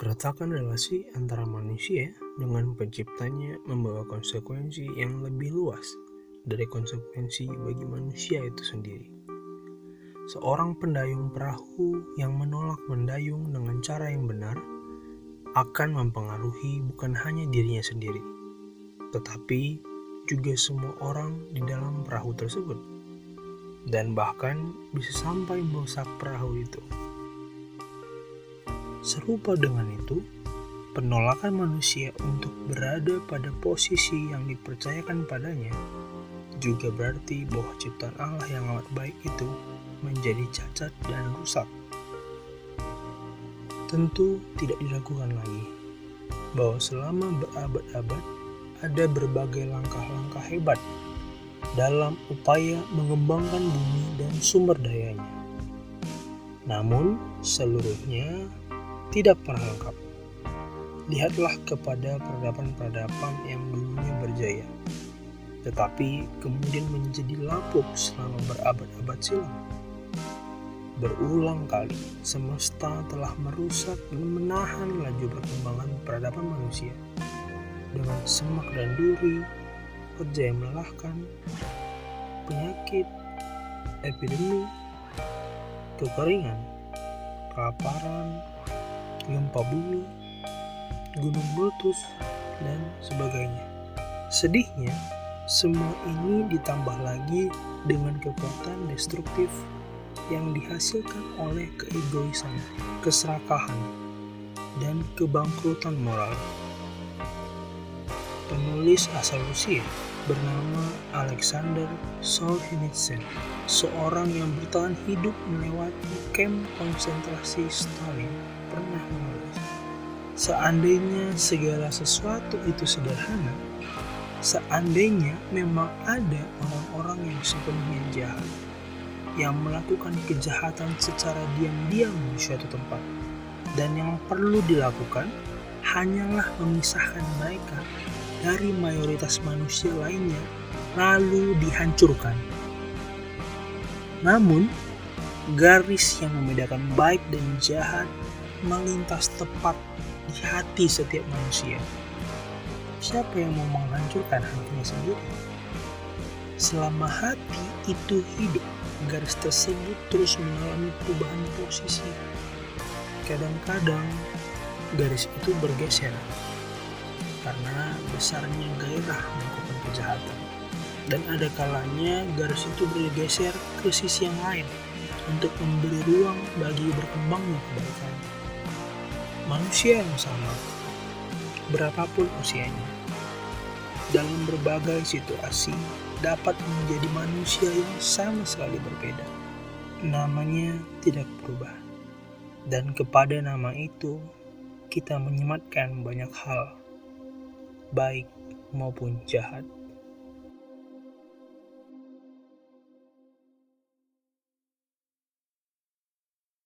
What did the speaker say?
Keretakan relasi antara manusia dengan penciptanya membawa konsekuensi yang lebih luas dari konsekuensi bagi manusia itu sendiri. Seorang pendayung perahu yang menolak mendayung dengan cara yang benar akan mempengaruhi bukan hanya dirinya sendiri, tetapi juga semua orang di dalam perahu tersebut, dan bahkan bisa sampai merusak perahu itu. Serupa dengan itu, penolakan manusia untuk berada pada posisi yang dipercayakan padanya juga berarti bahwa ciptaan Allah yang amat baik itu menjadi cacat dan rusak. Tentu tidak diragukan lagi bahwa selama berabad-abad ada berbagai langkah-langkah hebat dalam upaya mengembangkan bumi dan sumber dayanya. Namun, seluruhnya tidak pernah lengkap. Lihatlah kepada peradaban-peradaban yang dulunya berjaya, tetapi kemudian menjadi lapuk selama berabad-abad silam. Berulang kali, semesta telah merusak dan menahan laju perkembangan peradaban manusia dengan semak dan duri, kerja yang melelahkan, penyakit, epidemi, kekeringan, kelaparan, gempa bumi, gunung meletus, dan sebagainya. Sedihnya, semua ini ditambah lagi dengan kekuatan destruktif yang dihasilkan oleh keegoisan, keserakahan, dan kebangkrutan moral. Penulis asal Rusia bernama Alexander Solzhenitsyn, seorang yang bertahan hidup melewati kamp konsentrasi Stalin seandainya segala sesuatu itu sederhana, seandainya memang ada orang-orang yang sepenuhnya jahat, yang melakukan kejahatan secara diam-diam di suatu tempat, dan yang perlu dilakukan hanyalah memisahkan mereka dari mayoritas manusia lainnya, lalu dihancurkan. Namun, garis yang membedakan baik dan jahat melintas tepat di hati setiap manusia. Siapa yang mau menghancurkan hatinya sendiri? Selama hati itu hidup, garis tersebut terus mengalami perubahan posisi. Kadang-kadang garis itu bergeser karena besarnya gairah melakukan kejahatan. Dan ada kalanya garis itu bergeser ke sisi yang lain untuk memberi ruang bagi berkembangnya kebaikan manusia yang sama, berapapun usianya, dalam berbagai situasi dapat menjadi manusia yang sama sekali berbeda. Namanya tidak berubah, dan kepada nama itu kita menyematkan banyak hal, baik maupun jahat.